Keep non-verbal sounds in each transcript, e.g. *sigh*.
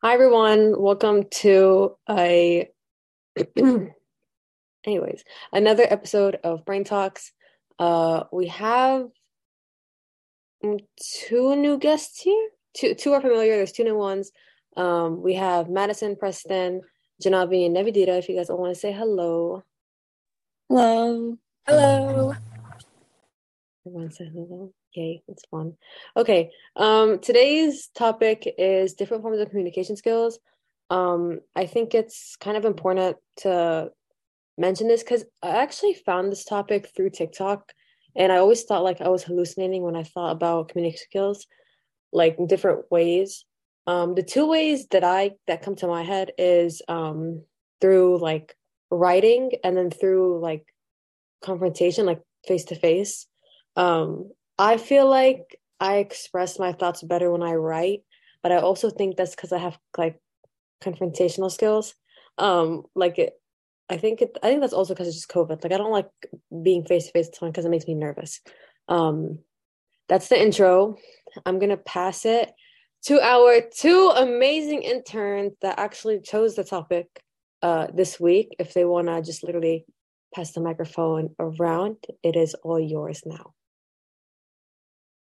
Hi everyone, welcome to a *clears throat* anyways, another episode of Brain Talks. Uh we have mm, two new guests here. Two two are familiar, there's two new ones. Um we have Madison, Preston, Janavi, and Nevidita. If you guys all want to say hello. Hello. Hello. Everyone say hello. Yay, it's fun. Okay. Um, today's topic is different forms of communication skills. Um, I think it's kind of important to mention this because I actually found this topic through TikTok, and I always thought like I was hallucinating when I thought about communication skills, like different ways. Um, the two ways that I that come to my head is um through like writing and then through like confrontation, like face to face. Um, I feel like I express my thoughts better when I write, but I also think that's because I have like confrontational skills. Um, like it, I think it, I think that's also because it's just COVID. Like I don't like being face to face with someone because it makes me nervous. Um, that's the intro. I'm gonna pass it to our two amazing interns that actually chose the topic uh this week. If they wanna just literally pass the microphone around, it is all yours now.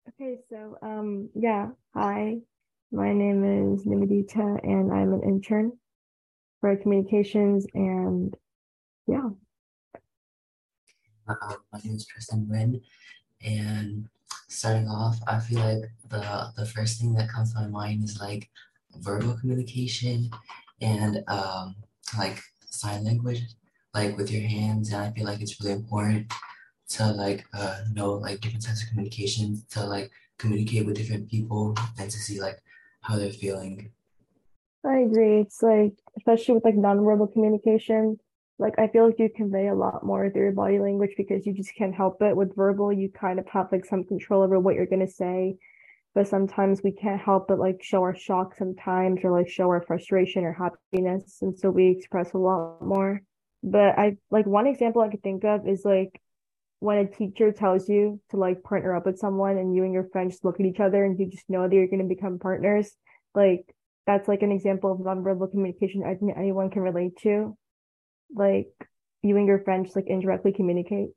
Okay, so um yeah, hi. My name is Nevidita and I'm an intern for communications and yeah. Uh, my name is Preston Nguyen, and starting off, I feel like the the first thing that comes to my mind is like verbal communication and um like sign language, like with your hands, and I feel like it's really important to like uh know like different types of communication to like communicate with different people and to see like how they're feeling. I agree. It's like especially with like nonverbal communication, like I feel like you convey a lot more through your body language because you just can't help it. With verbal, you kind of have like some control over what you're gonna say, but sometimes we can't help but like show our shock sometimes or like show our frustration or happiness, and so we express a lot more. But I like one example I could think of is like when a teacher tells you to like partner up with someone and you and your friend just look at each other and you just know that you're going to become partners, like that's like an example of nonverbal communication I think anyone can relate to. Like you and your friend just like indirectly communicate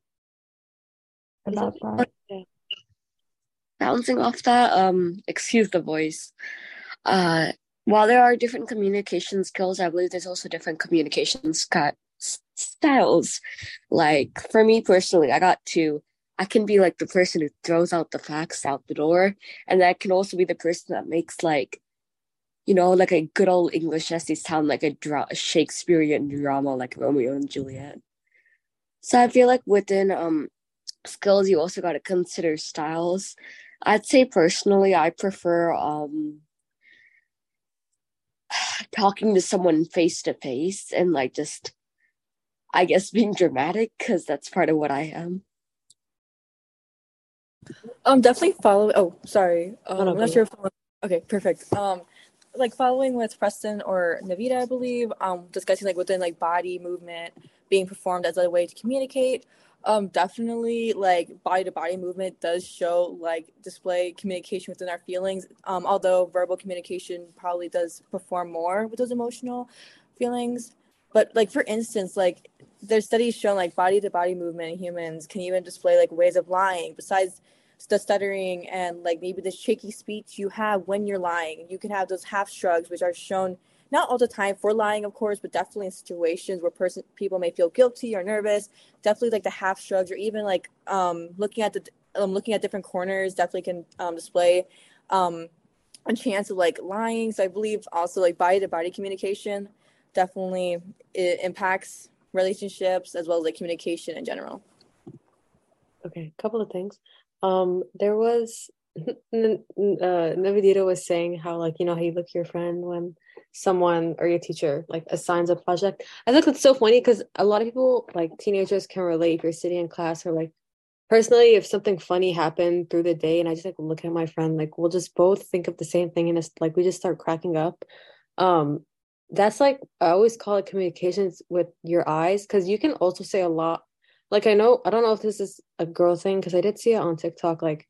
about that. Bouncing off that, um, excuse the voice. Uh, while there are different communication skills, I believe there's also different communication sc- styles. Like for me personally, I got to I can be like the person who throws out the facts out the door, and I can also be the person that makes like, you know, like a good old English essay sound like a, dra- a Shakespearean drama, like Romeo and Juliet. So I feel like within um skills, you also got to consider styles. I'd say personally, I prefer um *sighs* talking to someone face to face and like just I guess being dramatic because that's part of what I am. Um, definitely follow. Oh, sorry. Um, I'm not sure if. Okay, perfect. Um, like following with Preston or Navita, I believe. Um, discussing like within like body movement being performed as a way to communicate. Um, definitely like body to body movement does show like display communication within our feelings. Um, although verbal communication probably does perform more with those emotional feelings. But like for instance, like there's studies shown like body to body movement in humans can even display like ways of lying besides the stuttering and like maybe the shaky speech you have when you're lying. You can have those half shrugs, which are shown not all the time for lying, of course, but definitely in situations where person people may feel guilty or nervous. Definitely like the half shrugs, or even like um, looking at the um, looking at different corners, definitely can um, display um, a chance of like lying. So I believe also like body to body communication definitely it impacts relationships as well as like communication in general. Okay, a couple of things. Um, there was *laughs* uh Navidita was saying how like you know how you look your friend when someone or your teacher like assigns a project. I think it's so funny because a lot of people like teenagers can relate if you're sitting in class or like personally if something funny happened through the day and I just like look at my friend like we'll just both think of the same thing and it's like we just start cracking up. Um, that's like I always call it communications with your eyes because you can also say a lot. Like I know I don't know if this is a girl thing because I did see it on TikTok. Like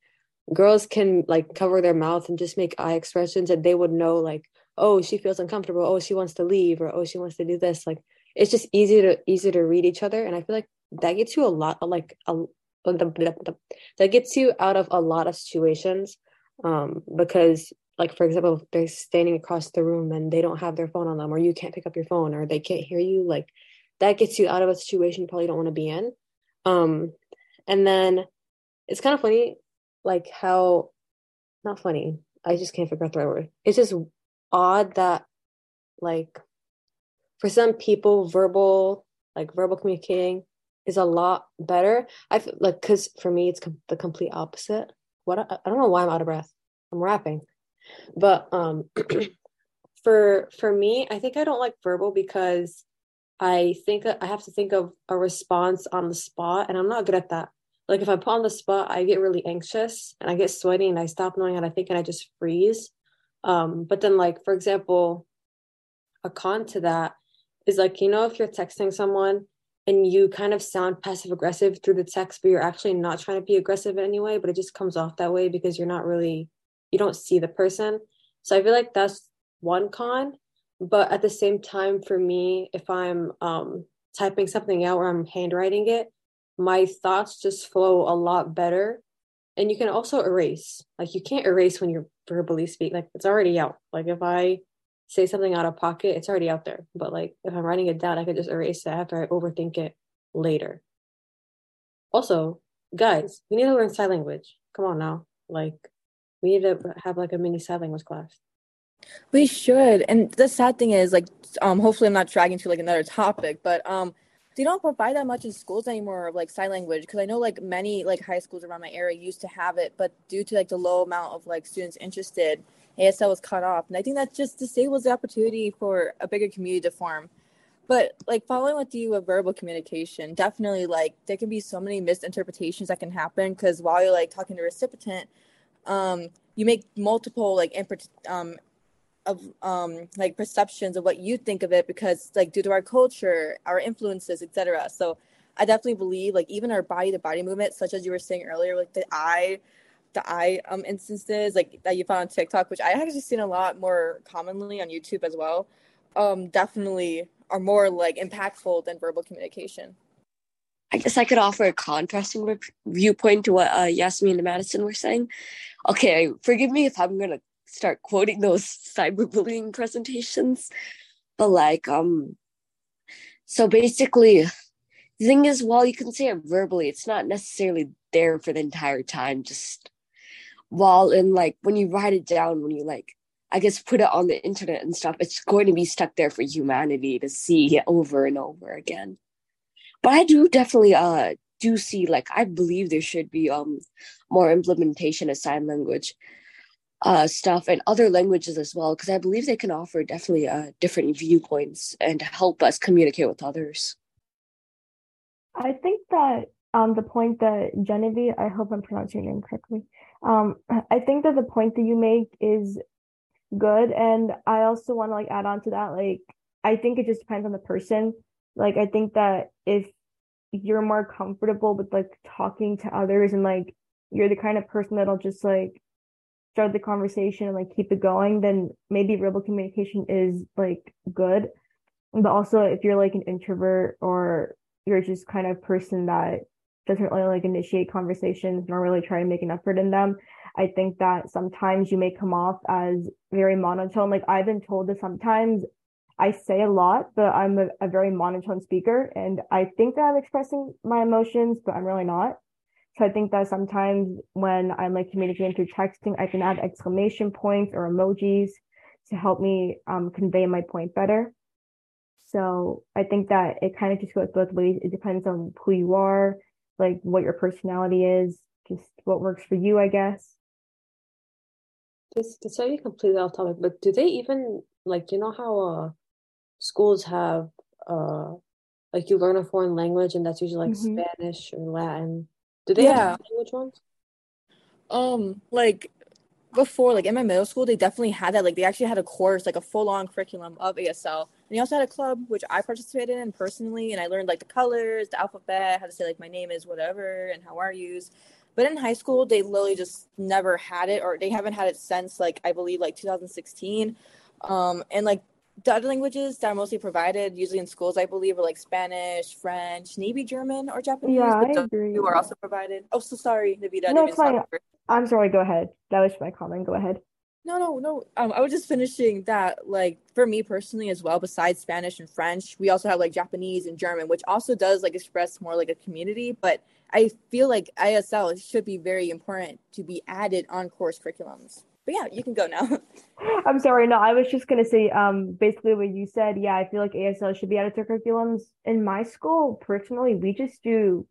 girls can like cover their mouth and just make eye expressions and they would know like oh she feels uncomfortable oh she wants to leave or oh she wants to do this like it's just easy to easy to read each other and i feel like that gets you a lot like a, that gets you out of a lot of situations um because like for example if they're standing across the room and they don't have their phone on them or you can't pick up your phone or they can't hear you like that gets you out of a situation you probably don't want to be in. Um and then it's kind of funny like how not funny i just can't figure out the right word. It's just odd that like for some people verbal like verbal communicating is a lot better. I feel like because for me it's com- the complete opposite. What I, I don't know why i'm out of breath. I'm rapping but um *clears throat* for for me i think i don't like verbal because i think i have to think of a response on the spot and i'm not good at that. Like if i put on the spot i get really anxious and i get sweaty and i stop knowing how to think and i just freeze. Um but then like for example a con to that is like you know if you're texting someone and you kind of sound passive aggressive through the text but you're actually not trying to be aggressive anyway but it just comes off that way because you're not really you don't see the person. So I feel like that's one con. But at the same time, for me, if I'm um, typing something out or I'm handwriting it, my thoughts just flow a lot better. And you can also erase. Like you can't erase when you're verbally speak. Like it's already out. Like if I say something out of pocket, it's already out there. But like if I'm writing it down, I could just erase it after I overthink it later. Also, guys, we need to learn sign language. Come on now. Like we need to have like a mini sign language class. We should. And the sad thing is, like, um, hopefully I'm not dragging to like another topic, but um, they don't provide that much in schools anymore of like sign language because I know like many like high schools around my area used to have it, but due to like the low amount of like students interested, ASL was cut off, and I think that just disables the opportunity for a bigger community to form. But like following with you with verbal communication, definitely like there can be so many misinterpretations that can happen because while you're like talking to a recipient, um, you make multiple like imp- um, of um, like perceptions of what you think of it because like due to our culture, our influences, etc. So I definitely believe like even our body to body movement, such as you were saying earlier, like the eye, the eye um instances like that you found on TikTok, which I actually seen a lot more commonly on YouTube as well. Um, definitely are more like impactful than verbal communication. I guess I could offer a contrasting re- viewpoint to what uh, Yasmin and Madison were saying. Okay, forgive me if I'm gonna start quoting those *laughs* cyberbullying presentations, but like, um, so basically, the thing is, while you can say it verbally, it's not necessarily there for the entire time. Just while in like when you write it down, when you like, I guess put it on the internet and stuff, it's going to be stuck there for humanity to see over and over again but I do definitely uh do see like I believe there should be um more implementation of sign language uh stuff and other languages as well because I believe they can offer definitely uh different viewpoints and help us communicate with others. I think that um the point that Genevieve, I hope I'm pronouncing your name correctly. Um I think that the point that you make is good and I also want to like add on to that like I think it just depends on the person like I think that if you're more comfortable with like talking to others and like you're the kind of person that'll just like start the conversation and like keep it going, then maybe verbal communication is like good. But also if you're like an introvert or you're just kind of person that doesn't really like initiate conversations nor really try to make an effort in them, I think that sometimes you may come off as very monotone. Like I've been told that sometimes I say a lot, but I'm a, a very monotone speaker and I think that I'm expressing my emotions, but I'm really not. So I think that sometimes when I'm like communicating through texting, I can add exclamation points or emojis to help me um, convey my point better. So I think that it kind of just goes both ways. It depends on who you are, like what your personality is, just what works for you, I guess. This this be completely off topic, but do they even like you know how uh schools have uh like you learn a foreign language and that's usually like Mhm. Spanish or Latin. Do they have Yeah. language ones? Um, like before, like in my middle school, they definitely had that. Like they actually had a course, like a full on curriculum of ASL. And they also had a club which I participated in personally, and I learned like the colors, the alphabet, how to say like my name is whatever and how are yous. But in high school, they literally just never had it, or they haven't had it since like I believe like 2016. Um, and like the other languages that are mostly provided, usually in schools, I believe, are like Spanish, French, maybe German or Japanese. Yeah, but I agree. two are also provided. Oh, so sorry, Navita. No, it's fine. I'm sorry, go ahead. That was my comment. Go ahead. No, no, no. Um, I was just finishing that. Like for me personally as well, besides Spanish and French, we also have like Japanese and German, which also does like express more like a community. But I feel like ISL should be very important to be added on course curriculums. But yeah, you can go now. *laughs* I'm sorry, no, I was just gonna say, um, basically what you said, yeah, I feel like ASL should be added to curriculums. In my school, personally, we just do,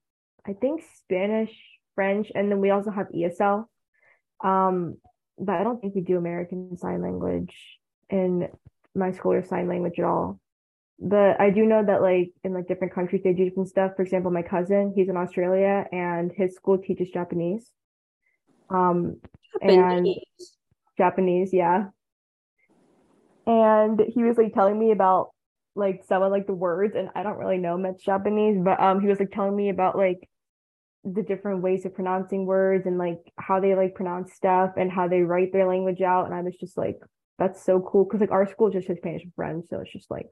I think Spanish, French, and then we also have ESL. Um, but I don't think we do American Sign Language in my school or sign language at all. But I do know that like in like different countries they do different stuff. For example, my cousin, he's in Australia and his school teaches Japanese. Um, and Japanese. Yeah. And he was like telling me about like some of like the words, and I don't really know much Japanese, but um he was like telling me about like the different ways of pronouncing words and like how they like pronounce stuff and how they write their language out. And I was just like, that's so cool because like our school just has Spanish and French, so it's just like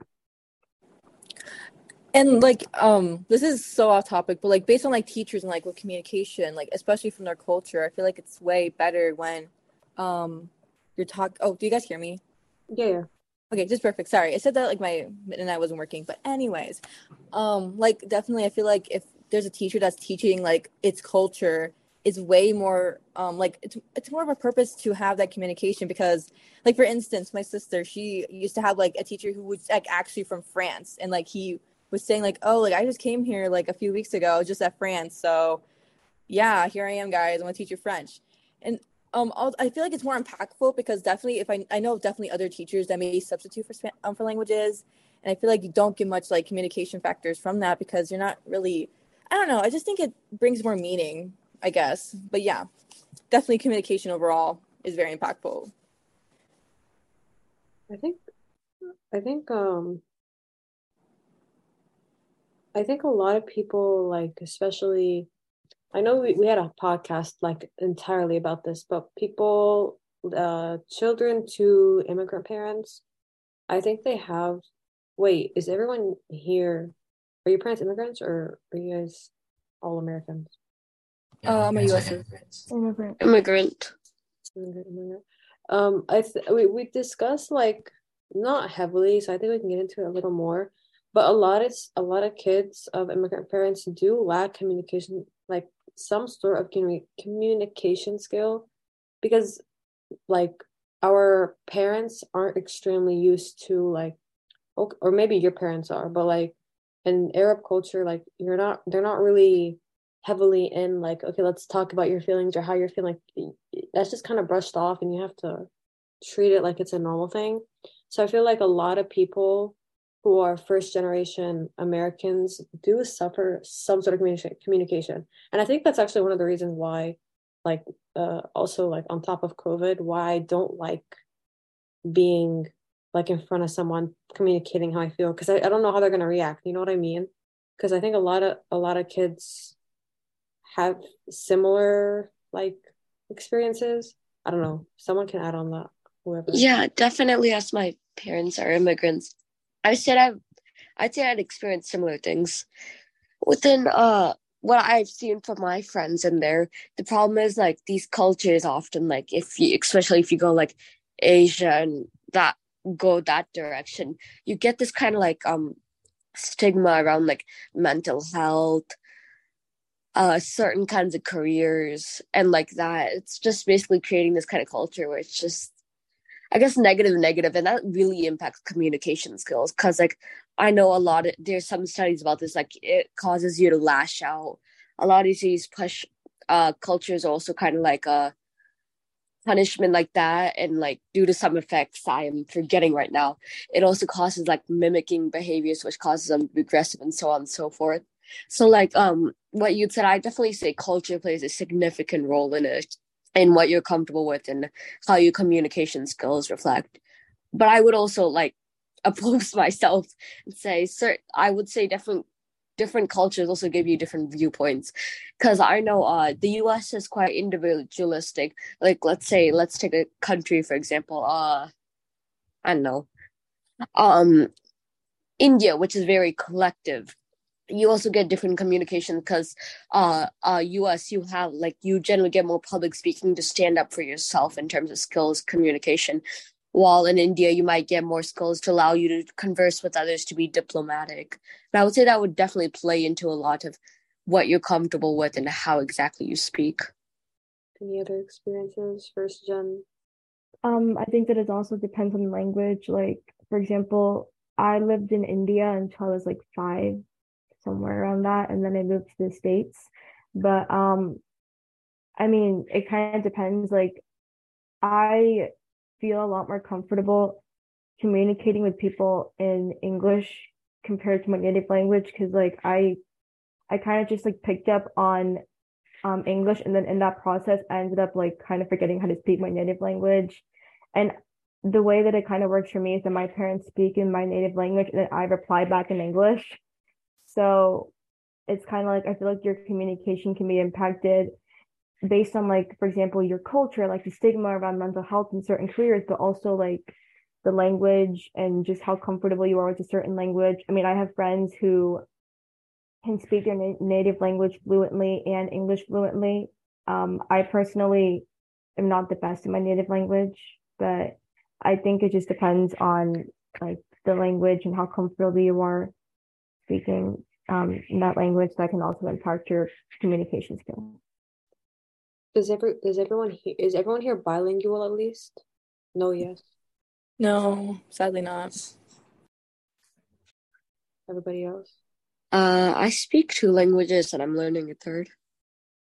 And like, um, this is so off topic, but like based on like teachers and like with communication, like especially from their culture, I feel like it's way better when, um, you're talk. Oh, do you guys hear me? Yeah, yeah. Okay, just perfect. Sorry, I said that like my internet wasn't working, but anyways, um, like definitely, I feel like if there's a teacher that's teaching like its culture, is way more um like it's it's more of a purpose to have that communication because like for instance, my sister she used to have like a teacher who was like actually from France and like he was saying like oh like I just came here like a few weeks ago just at France so yeah here I am guys I'm gonna teach you French and um I'll, I feel like it's more impactful because definitely if I I know definitely other teachers that may substitute for um, for languages and I feel like you don't get much like communication factors from that because you're not really I don't know I just think it brings more meaning I guess. But yeah definitely communication overall is very impactful. I think I think um I think a lot of people like especially I know we, we had a podcast like entirely about this, but people uh children to immigrant parents, I think they have wait, is everyone here are your parents immigrants or are you guys all Americans? Yeah, Uh, I'm a US citizen. immigrant. Immigrant. Immigrant, immigrant. Um, I th we we discussed like not heavily, so I think we can get into it a little more. But a lot of a lot of kids of immigrant parents do lack communication, like some sort of communication skill, because like our parents aren't extremely used to like, or, maybe your parents are, but like in Arab culture, like you're not, they're not really heavily in like, okay, let's talk about your feelings or how you're feeling. That's just kind of brushed off, and you have to treat it like it's a normal thing. So I feel like a lot of people who are first generation Americans do suffer some sort of communi- communication. And I think that's actually one of the reasons why, like, uh, also like on top of COVID, why I don't like being like in front of someone communicating how I feel because I, I don't know how they're gonna react. You know what I mean? Because I think a lot of a lot of kids have similar like experiences. I don't know. Someone can add on that. Whoever. Yeah, definitely. As my parents are immigrants, I said I've, I'd say I'd experienced similar things. Within uh, what I've seen from my friends in there, the problem is like these cultures often like if you, especially if you go like Asia and that go that direction, you get this kind of like um stigma around like mental health, uh certain kinds of careers and like that. It's just basically creating this kind of culture where it's just I guess negative, negative, and that really impacts communication skills. Cause like I know a lot of there's some studies about this, like it causes you to lash out. A lot of these push uh cultures also kind of like a punishment like that, and like due to some effects I am forgetting right now, it also causes like mimicking behaviors, which causes them to be aggressive and so on and so forth. So like um what you said, I definitely say culture plays a significant role in it in what you're comfortable with and how your communication skills reflect. But I would also like *laughs* oppose myself and say, sir, I would say different different cultures also give you different viewpoints. Because I know uh the US is quite individualistic. Like let's say let's take a country for example, uh I don't know. Um, India, which is very collective. You also get different communication because uh, uh, US, you have like you generally get more public speaking to stand up for yourself in terms of skills communication. While in India, you might get more skills to allow you to converse with others to be diplomatic. And I would say that would definitely play into a lot of what you're comfortable with and how exactly you speak. Any other experiences, first gen? Um, I think that it also depends on language. Like, for example, I lived in India until I was like five, somewhere around that, and then I moved to the States. But um, I mean, it kind of depends. Like, I feel a lot more comfortable communicating with people in English compared to my native language because like I I kind of just like picked up on um English and then in that process I ended up like kind of forgetting how to speak my native language. And the way that it kind of works for me is that my parents speak in my native language and then I reply back in English. So it's kind of like I feel like your communication can be impacted based on like for example your culture like the stigma around mental health in certain careers but also like the language and just how comfortable you are with a certain language. I mean i have friends who can speak their na- native language fluently and english fluently. Um, i personally am not the best in my native language but i think it just depends on like the language and how comfortable you are speaking um, in that language that can also impact your communication skills Does every is everyone here is everyone here bilingual at least? No, yes. No, sadly not. Everybody else. Uh, I speak two languages and I'm learning a third.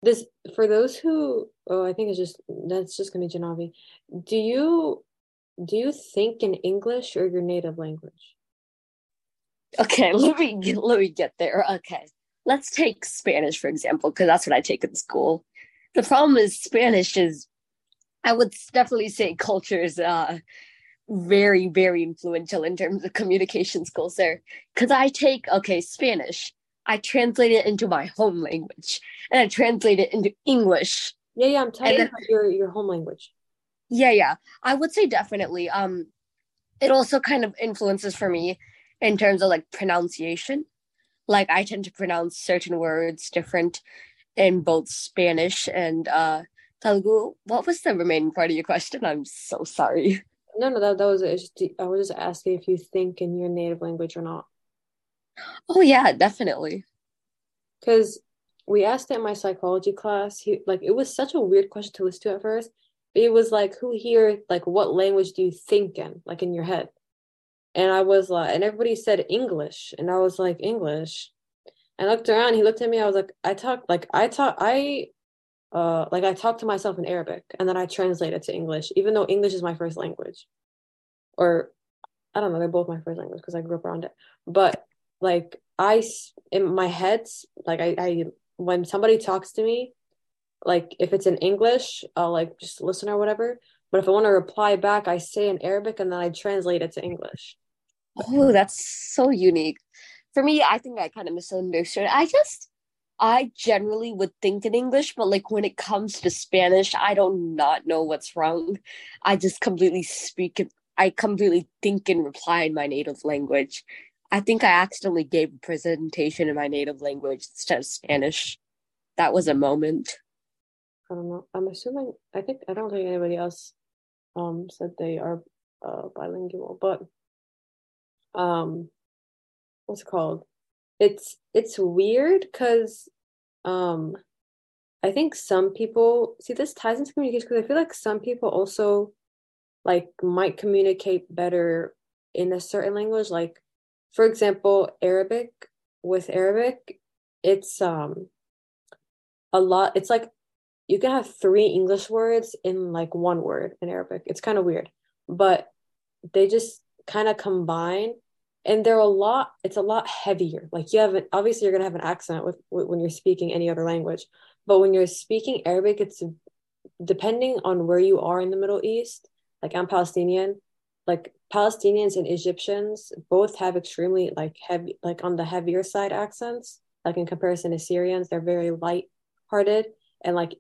This for those who oh I think it's just that's just gonna be Janavi. Do you do you think in English or your native language? Okay, *laughs* let me let me get there. Okay, let's take Spanish for example, because that's what I take in school. The problem is Spanish is, I would definitely say culture is uh very very influential in terms of communication skills there. Because I take okay Spanish, I translate it into my home language, and I translate it into English. Yeah, yeah, I'm telling you about your your home language. Yeah, yeah. I would say definitely. Um it also kind of influences for me in terms of like pronunciation. Like I tend to pronounce certain words different in both Spanish and uh Telugu. What was the remaining part of your question? I'm so sorry. No, no, that that was it. Just, I was just asking if you think in your native language or not. Oh yeah, definitely. Because we asked it in my psychology class. He like it was such a weird question to listen to at first. It was like, who here, like, what language do you think in, like, in your head? And I was like, and everybody said English, and I was like, English. I looked around. He looked at me. I was like, I talk, like, I talk, I, uh, like, I talk to myself in Arabic, and then I translate it to English, even though English is my first language. Or, I don't know, they're both my first language because I grew up around it. But like, I in my head, like, I, I when somebody talks to me, like if it's in English, I'll like just listen or whatever. But if I want to reply back, I say in Arabic and then I translate it to English. Oh, that's so unique. For me, I think I kind of misunderstood. I just, I generally would think in English, but like when it comes to Spanish, I don't not know what's wrong. I just completely speak. I completely think and reply in my native language. I think I accidentally gave a presentation in my native language instead of Spanish. That was a moment. I don't know. I'm assuming. I think I don't think anybody else um said they are uh bilingual, but um, what's it called? It's it's weird because um I think some people see this ties into communication because I feel like some people also like might communicate better in a certain language. Like, for example, Arabic with Arabic, it's um a lot. It's like you can have three English words in like one word in Arabic. It's kind of weird, but they just kind of combine and they're a lot it's a lot heavier. Like you have an, obviously you're going to have an accent with, with when you're speaking any other language but when you're speaking arabic it's depending on where you are in the middle east like i'm palestinian like palestinians and egyptians both have extremely like heavy like on the heavier side accents like in comparison to syrians they're very light hearted and like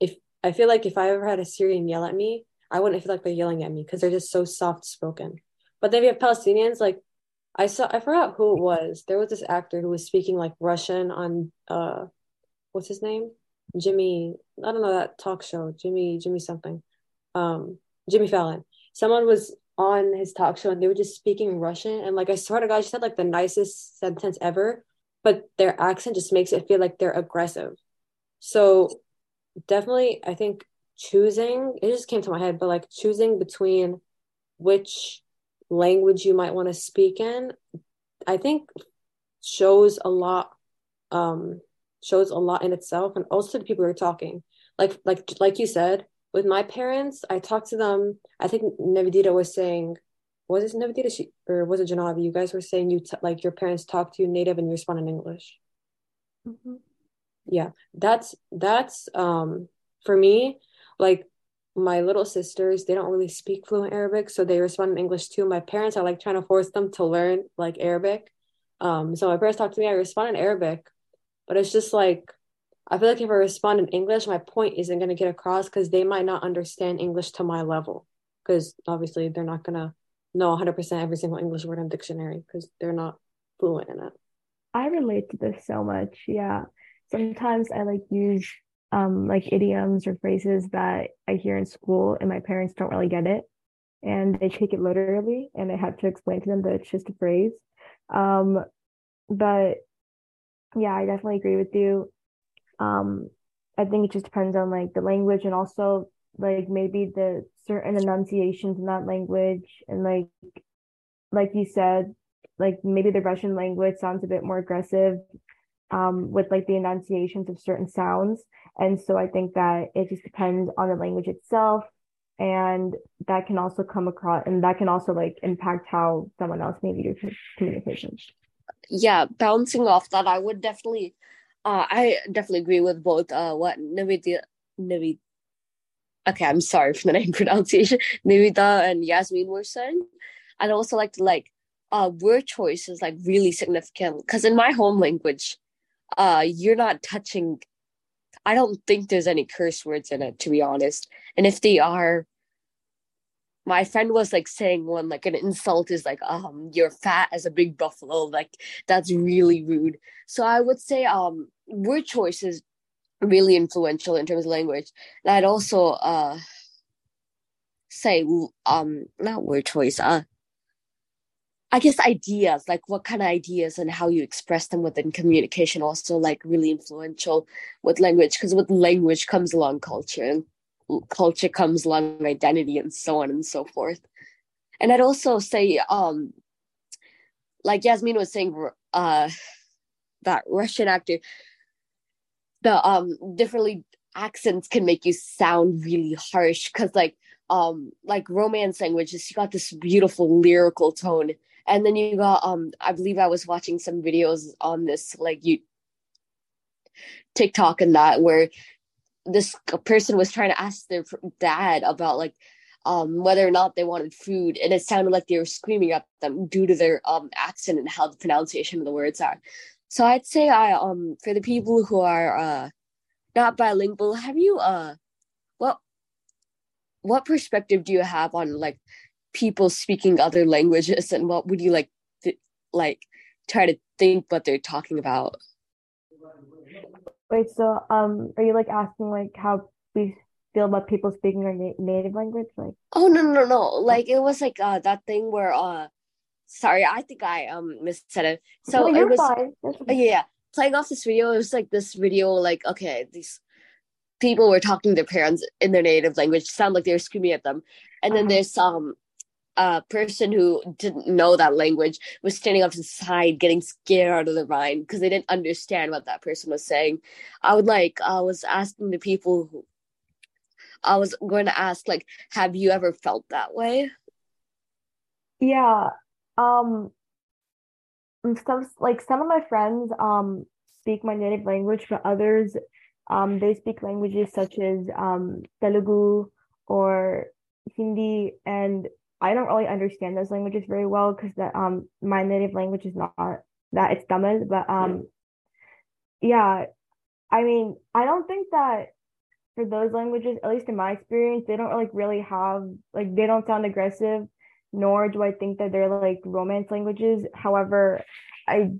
if i feel like if i ever had a syrian yell at me i wouldn't feel like they're yelling at me because they're just so soft spoken. But then you have Palestinians, like I saw I forgot who it was. There was this actor who was speaking like Russian on uh what's his name? Jimmy, I don't know that talk show, Jimmy Jimmy something. Um Jimmy Fallon. Someone was on his talk show and they were just speaking Russian and like I swear to God, she said like the nicest sentence ever, but their accent just makes it feel like they're aggressive. So definitely I think choosing it just came to my head, but like choosing between which language you might want to speak in, I think shows a lot um shows a lot in itself and also the people you're talking. Like like like you said, with my parents, I talked to them. I think Navidita was saying, was it Navidita she, or was it Janavi? You guys were saying you t- like your parents talk to you native and you respond in English. Mm-hmm. Yeah, that's that's um for me like my little sisters they don't really speak fluent arabic so they respond in english too. My parents are like trying to force them to learn like arabic. Um so my parents talk to me i respond in arabic but it's just like i feel like if i respond in english my point isn't going to get across because they might not understand english to my level because obviously they're not going to know 100% every single english word in dictionary because they're not fluent in it. I relate to this so much yeah. Sometimes i like use um, like idioms or phrases that I hear in school, and my parents don't really get it, and they take it literally, and I have to explain to them that it's just a phrase. Um, but yeah, I definitely agree with you. Um, I think it just depends on like the language and also like maybe the certain enunciations in that language and like like you said, like maybe the Russian language sounds a bit more aggressive um, with like the enunciations of certain sounds. And so I think that it just depends on the language itself. And that can also come across, and that can also like impact how someone else may view communication. Yeah, bouncing off that, I would definitely, uh, I definitely agree with both uh, what Navita, Navita, okay, I'm sorry for the name *laughs* pronunciation, Navita and Yasmin were saying. I'd also like to like, uh, word choice is like really significant because in my home language, uh, you're not touching. I don't think there's any curse words in it, to be honest. And if they are, my friend was like saying one like an insult is like um you're fat as a big buffalo like that's really rude so i would say um word choice is really influential in terms of language and i'd also uh say um not word choice uh I guess ideas, like what kind of ideas and how you express them within communication, also like really influential with language. Because with language comes along culture, and culture comes along identity, and so on and so forth. And I'd also say, um, like Yasmin was saying, uh, that Russian actor, the um differently accents can make you sound really harsh because like um like romance languages you got this beautiful lyrical tone and then you got um i believe i was watching some videos on this like you tiktok and that where this person was trying to ask their dad about like um whether or not they wanted food and it sounded like they were screaming at them due to their um accent and how the pronunciation of the words are. So i'd say i um for the people who are uh not bilingual have you uh what what perspective do you have on like people speaking other languages and what would you like th- like try to think what they're talking about? Wait so um are you like asking like how we feel about people speaking our na- native language like? Oh no no no like it was like uh that thing where uh sorry i think i um missaid it. So no, it was. Uh, yeah, yeah. Playing off this video it was like this video like okay these people were talking to their parents in their native language. Sound like they were screaming at them. And then uh-huh. there's um a person who didn't know that language was standing up to the side getting scared out of their mind because they didn't understand what that person was saying. I would like i was asking the people who i was going to ask like have you ever felt that way? Yeah um some like some of my friends um speak my native language but others um they speak languages such as um telugu or hindi and I don't really understand those languages very well because that um my native language is not that it's Tamil, but um yeah, I mean I don't think that for those languages, at least in my experience, they don't like really have like they don't sound aggressive. nor do I think that they're like romance languages. However, I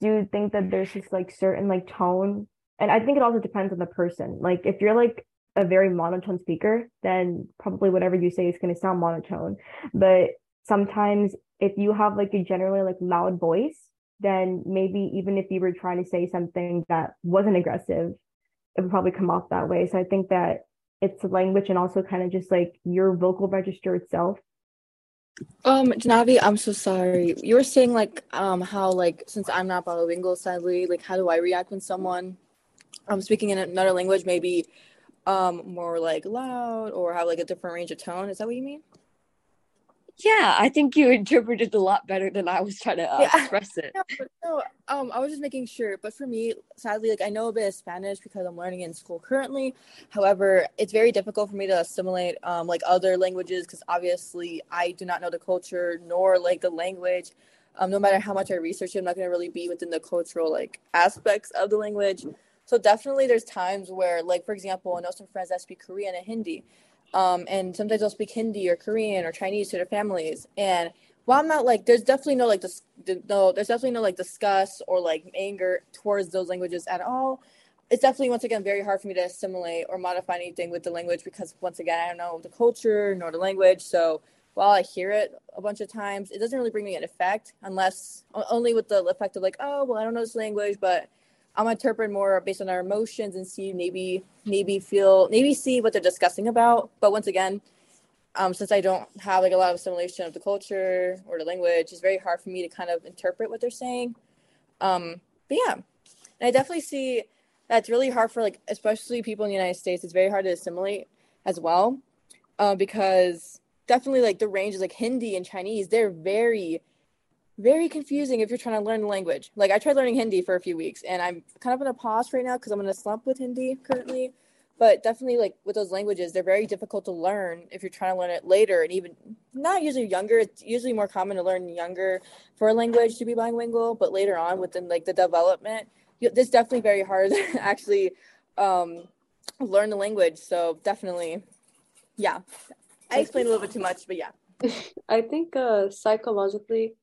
do think that there's just like certain like tone, and I think it also depends on the person. Like if you're like a very monotone speaker, then probably whatever you say is going to sound monotone. But sometimes if you have like a generally like loud voice, then maybe even if you were trying to say something that wasn't aggressive, it would probably come off that way. So I think that it's language and also kind of just like your vocal register itself. Um, Janavi, I'm so sorry. You were saying like um how like since I'm not bilingual, sadly, like how do I react when someone um speaking in another language maybe um more like loud or have like a different range of tone? Is that what you mean? Yeah, I think you interpreted a lot better than I was trying to uh, yeah. *laughs* express it. No, no, um, I was just making sure. But for me, sadly, like I know a bit of Spanish because I'm learning in school currently. However, it's very difficult for me to assimilate um, like other languages because obviously I do not know the culture nor like the language. Um, no matter how much I research it, I'm not going to really be within the cultural like aspects of the language. So definitely, there's times where, like for example, I know some friends that speak Korean and Hindi um, and sometimes they'll speak Hindi or Korean or Chinese to their families. And while I'm not like, there's definitely no like this, no, there's definitely no like disgust or like anger towards those languages at all. It's definitely once again very hard for me to assimilate or modify anything with the language because once again I don't know the culture nor the language. So while I hear it a bunch of times, it doesn't really bring me an effect unless only with the effect of like, oh well, I don't know this language, but I'm interpret more based on our emotions and see maybe maybe feel maybe see what they're discussing about. But once again, um, since I don't have like a lot of assimilation of the culture or the language, it's very hard for me to kind of interpret what they're saying. Um, but yeah, and I definitely see that's really hard for like especially people in the United States. It's very hard to assimilate as well, uh, because definitely like the range is like Hindi and Chinese. They're very very confusing if you're trying to learn the language. Like I tried learning Hindi for a few weeks and I'm kind of in a pause right now because I'm in a slump with Hindi currently. But definitely like with those languages, they're very difficult to learn if you're trying to learn it later and even not usually younger. It's usually more common to learn younger for a language to be bilingual, but later on within like the development, it's definitely very hard *laughs* to actually um, learn the language. So definitely, yeah. I explained a little bit too much, but yeah. *laughs* I think uh, psychologically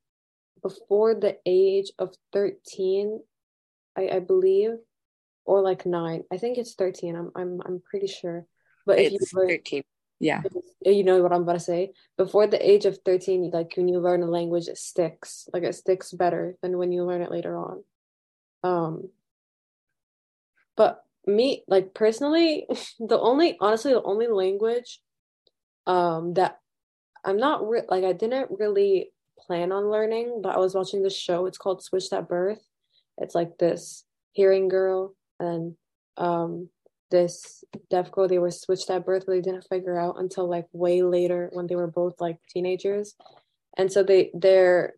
before the age of 13, I, I believe, or like nine. I think it's 13. I'm I'm I'm pretty sure. But if it's you learn, 13. Yeah. You know what I'm about to say? Before the age of 13, like when you learn a language, it sticks. Like it sticks better than when you learn it later on. Um but me like personally, *laughs* the only honestly the only language um that I'm not re- like I didn't really plan on learning, but I was watching this show. It's called Switched at Birth. It's like this hearing girl and um this deaf girl they were switched at birth but they didn't figure out until like way later when they were both like teenagers and so they they're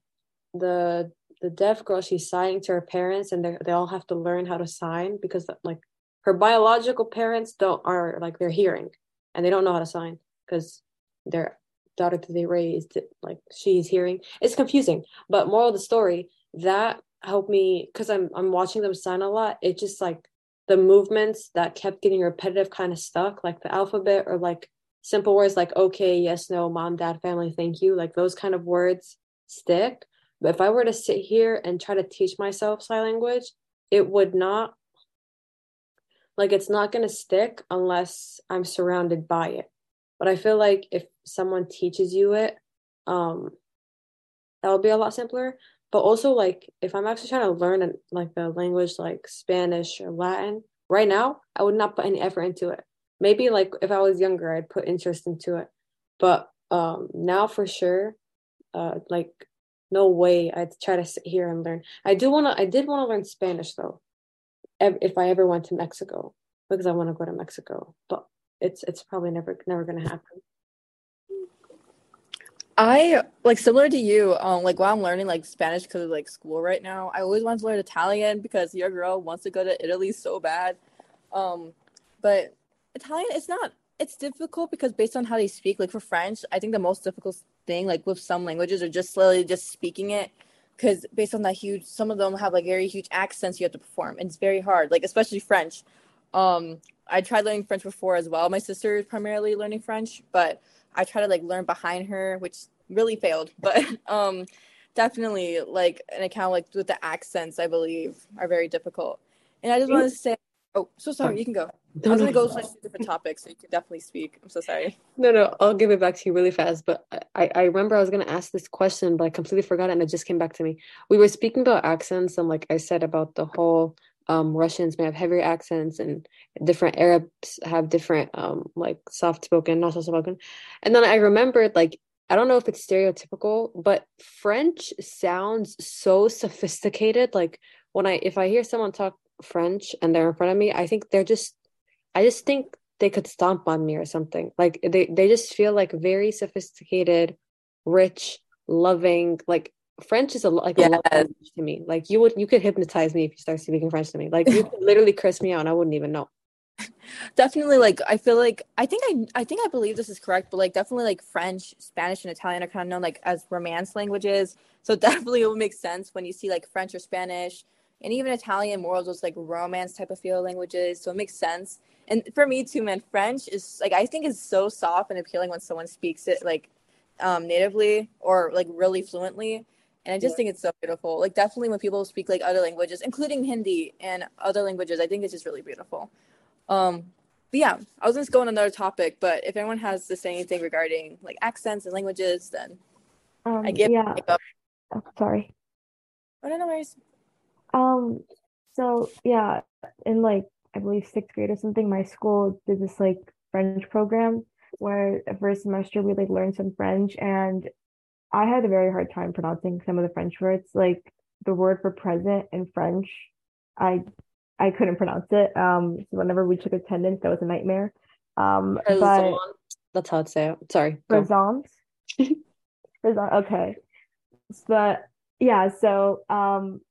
the the deaf girl she's signing to her parents and they they all have to learn how to sign because like her biological parents don't are like they're hearing and they don't know how to sign because they're daughter that they raised, like she's hearing. It's confusing, but moral of the story that helped me because I'm I'm watching them sign a lot. It just like the movements that kept getting repetitive kind of stuck, like the alphabet or like simple words like okay, yes, no, mom, dad, family, thank you. Like those kind of words stick. But if I were to sit here and try to teach myself sign language, it would not like it's not going to stick unless I'm surrounded by it. But I feel like if someone teaches you it, um, that'll be a lot simpler. But also, like, if I'm actually trying to learn like a language like Spanish or Latin, right now, I would not put any effort into it. Maybe like if I was younger, I'd put interest into it. But um, now for sure, uh, like no way I'd try to sit here and learn. I do want to. I did want to learn Spanish though, if I ever went to Mexico because I want to go to Mexico. But it's it's probably never never gonna happen. I like similar to you. Um, like while I'm learning like Spanish because of like school right now, I always wanted to learn Italian because your girl wants to go to Italy so bad. Um, but Italian, it's not. It's difficult because based on how they speak. Like for French, I think the most difficult thing, like with some languages, are just slowly just speaking it. Because based on that huge, some of them have like very huge accents you have to perform, and it's very hard. Like especially French. Um, I tried learning French before as well. My sister is primarily learning French, but I try to like learn behind her, which really failed, *laughs* but um, definitely like an account like with the accents, I believe, are very difficult. And I just want to say, oh, so sorry, you can go. I was gonna go to different topics, so you can definitely speak. I'm so sorry. No, no, I'll give it back to you really fast. But I, I remember I was gonna ask this question, but I completely forgot it and it just came back to me. We were speaking about accents and like I said about the whole um, Russians may have heavier accents and different Arabs have different um, like soft spoken, not soft spoken. And then I remembered like I don't know if it's stereotypical, but French sounds so sophisticated. Like when I if I hear someone talk French and they're in front of me, I think they're just I just think they could stomp on me or something. Like they they just feel like very sophisticated, rich, loving. Like French is a like yes. a language to me. Like you would you could hypnotize me if you start speaking French to me. Like you could literally curse me out and I wouldn't even know. *laughs* Definitely like I feel like I think I I think I believe this is correct, but like definitely like French, Spanish, and Italian are kind of known like as romance languages. So *laughs* definitely it would make sense when you see like French or Spanish and even Italian more of those like romance type of feel languages. So it makes sense and for me too man french is like i think is so soft and appealing when someone speaks it like um natively or like really fluently and i just yeah. think it's so beautiful. Like definitely when people speak like other languages including hindi and other languages i think it's just really beautiful. Um but yeah i was just going on another topic but if anyone has to say anything regarding like accents and languages then um, i give yeah oh, sorry. Oh no no worries. Um so yeah in like I believe sixth grade or something, my school did this like French program where the first semester we like learned some French and I had a very hard time pronouncing some of the French words. Like the word for present in French, I I couldn't pronounce it. Um so whenever we took attendance, that was a nightmare. Um but that's how I'd say it. Sorry. Present. present. *laughs* Okay. But yeah, so um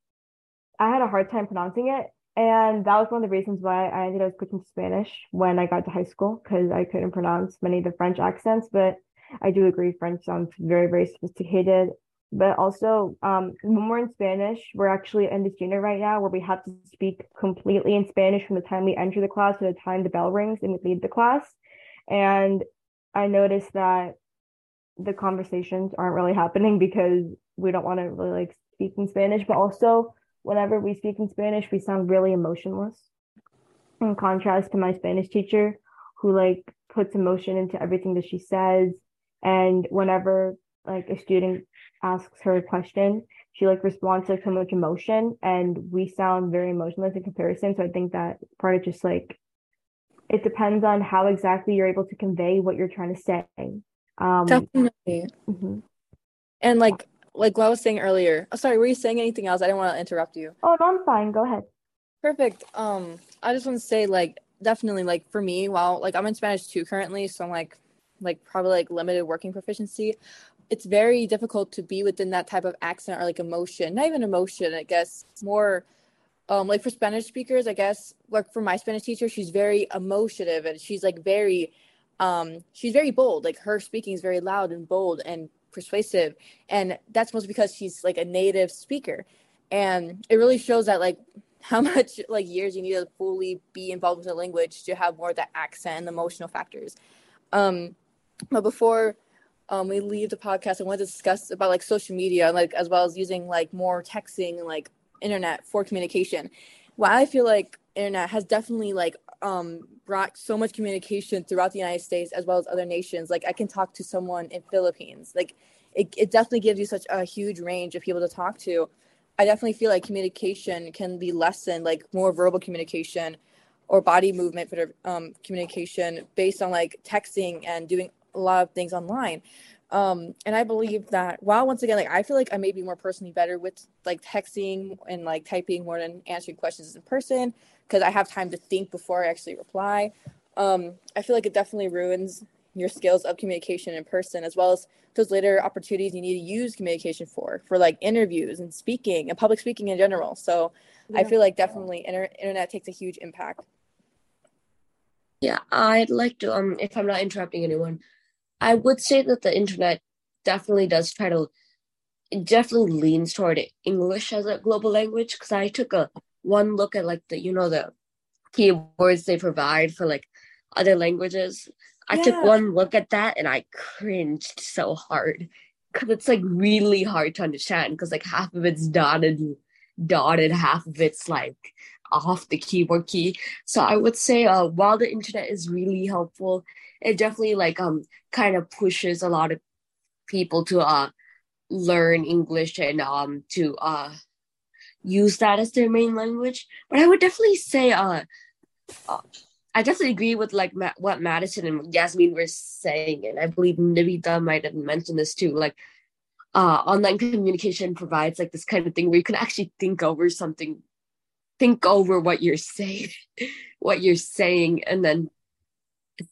I had a hard time pronouncing it and that was one of the reasons why I ended up switching to Spanish when I got to high school because I couldn't pronounce many of the French accents. But I do agree French sounds very, very sophisticated. But also, um, when we're in Spanish, we're actually in this unit right now where we have to speak completely in Spanish from the time we enter the class to the time the bell rings and we leave the class. And I noticed that the conversations aren't really happening because we don't want to really like speak in Spanish, but also whenever we speak in Spanish, we sound really emotionless. In contrast to my Spanish teacher, who like puts emotion into everything that she says. And whenever like a student asks her a question, she like responds with so much emotion and we sound very emotionless in comparison. So I think that part of just like it depends on how exactly you're able to convey what you're trying to say. Um definitely. Mm-hmm. And like like what I was saying earlier. Oh, sorry, were you saying anything else? I didn't want to interrupt you. Oh no, I'm fine. Go ahead. Perfect. Um, I just want to say like definitely like for me, while like I'm in Spanish too currently, so I'm like like probably like limited working proficiency. It's very difficult to be within that type of accent or like emotion. Not even emotion, I guess. More um like for Spanish speakers, I guess like for my Spanish teacher, she's very emotive and she's like very um she's very bold. Like her speaking is very loud and bold and persuasive and that's mostly because she's like a native speaker and it really shows that like *laughs* how much like years you need to fully be involved with the language to have more of that accent and emotional factors um but before um we leave the podcast i want to discuss about like social media like as well as using like more texting and like internet for communication while i feel like internet has definitely like um brought so much communication throughout the United States as well as other nations. Like I can talk to someone in Philippines. Like it, it definitely gives you such a huge range of people to talk to. I definitely feel like communication can be lessened, like more verbal communication or body movement for um, communication based on like texting and doing a lot of things online. Um, and I believe that while once again, like I feel like I may be more personally better with like texting and like typing more than answering questions in person because I have time to think before I actually reply. Um, I feel like it definitely ruins your skills of communication in person as well as those later opportunities you need to use communication for for like interviews and speaking and public speaking in general so yeah. i feel like definitely inter- internet takes a huge impact yeah i'd like to um if i'm not interrupting anyone i would say that the internet definitely does try to it definitely leans toward english as a global language because i took a one look at like the you know the keywords they provide for like other languages. I yeah. took one look at that and I cringed so hard. because it's like really hard to understand because like half of it's dotted dotted half of it's like off the keyboard key so i would say uh while the internet is really helpful it definitely like um kind of pushes a lot of people to uh learn english and um to uh use that as their main language but i would definitely say uh, uh I definitely agree with like Ma- what Madison and Yasmin were saying, and I believe Navita might have mentioned this too. Like, uh, online communication provides like this kind of thing where you can actually think over something, think over what you're saying, *laughs* what you're saying, and then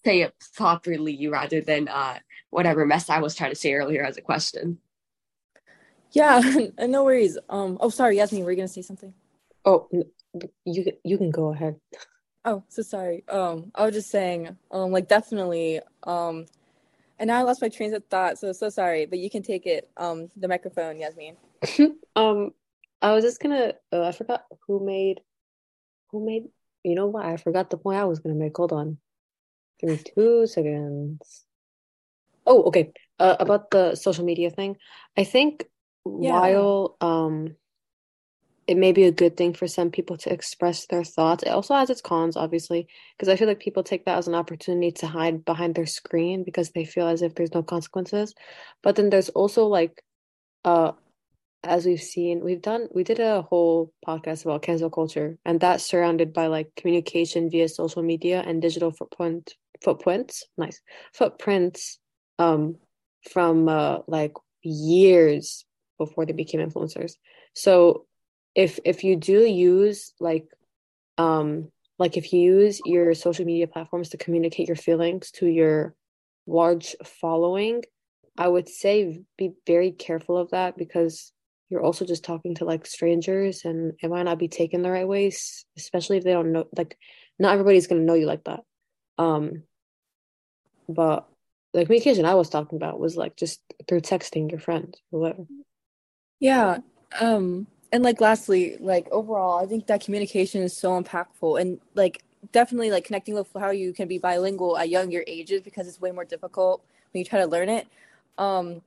say it properly rather than uh, whatever mess I was trying to say earlier as a question. Yeah, *laughs* no worries. Um, oh, sorry, Yasmin, were you gonna say something? Oh, you you can go ahead. Oh, so sorry. Um, I was just saying, um, like definitely. Um, and now I lost my train of thought, so so sorry. But you can take it. Um, the microphone, Yasmin. *laughs* um, I was just gonna. Uh, I forgot who made. Who made? You know what? I forgot the point I was gonna make. Hold on. Give me two seconds. Oh, okay. Uh, about the social media thing, I think Yeah. while um it may be a good thing for some people to express their thoughts. It also has its cons, obviously, because I feel like people take that as an opportunity to hide behind their screen because they feel as if there's no consequences. But then there's also like, uh, as we've seen, we've done, we did a whole podcast about cancel culture, and that's surrounded by like communication via social media and digital footprint footprints, nice footprints, um, from uh like years before they became influencers. So if if you do use like um like if you use your social media platforms to communicate your feelings to your large following, I would say be very careful of that because you're also just talking to like strangers and it might not be taken the right ways, especially if they don't know like not everybody's gonna know you like that. Um but the communication I was talking about was like just through texting your friends or whatever. Yeah. Um, and like lastly, like overall, I think that communication is so impactful and like definitely like connecting with how you can be bilingual at younger ages because it's way more difficult when you try to learn it. Um,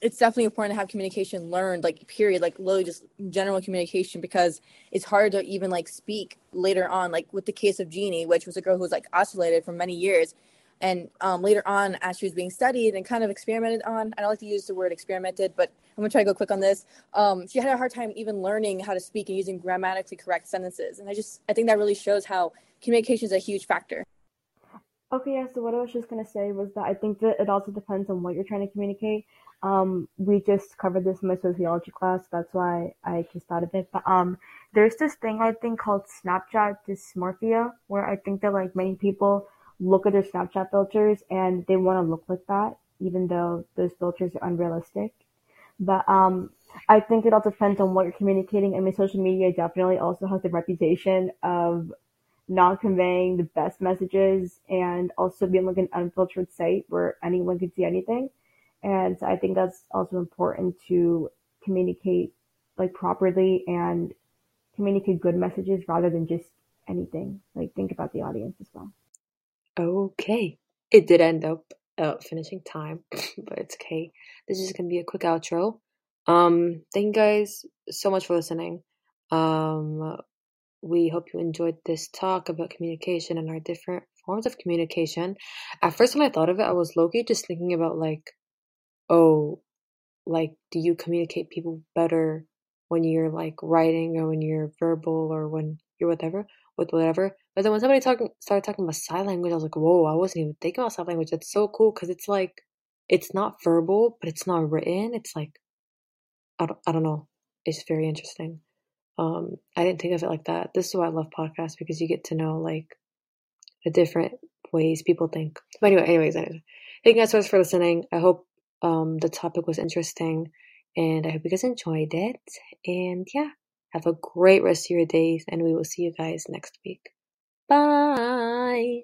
it's definitely important to have communication learned, like period, like literally just general communication because it's hard to even like speak later on, like with the case of Genie, which was a girl who was like isolated for many years. And um, later on, as she was being studied and kind of experimented on, I don't like to use the word experimented, but I'm gonna try to go quick on this. Um, she had a hard time even learning how to speak and using grammatically correct sentences. And I just, I think that really shows how communication is a huge factor. Okay, yeah, so what I was just gonna say was that I think that it also depends on what you're trying to communicate. Um, we just covered this in my sociology class, that's why I just thought of it. But um, there's this thing I think called Snapchat dysmorphia, where I think that like many people look at their Snapchat filters and they want to look like that, even though those filters are unrealistic. But um, I think it all depends on what you're communicating. I mean, social media definitely also has the reputation of not conveying the best messages and also being like an unfiltered site where anyone can see anything. And I think that's also important to communicate like properly and communicate good messages rather than just anything. Like think about the audience as well. Okay. It did end up uh, finishing time, *laughs* but it's okay. This is gonna be a quick outro. Um, thank you guys so much for listening. Um, we hope you enjoyed this talk about communication and our different forms of communication. At first, when I thought of it, I was low-key just thinking about like, oh, like, do you communicate people better when you're like writing or when you're verbal or when you're whatever with whatever? But then when somebody talking started talking about sign language, I was like, whoa, I wasn't even thinking about sign language. That's so cool because it's like, it's not verbal, but it's not written. It's like, I don't, I don't know. It's very interesting. Um, I didn't think of it like that. This is why I love podcasts because you get to know like the different ways people think. But anyway, anyways, anyways. Thank you guys so much for listening. I hope um the topic was interesting and I hope you guys enjoyed it. And yeah, have a great rest of your days and we will see you guys next week. Bye.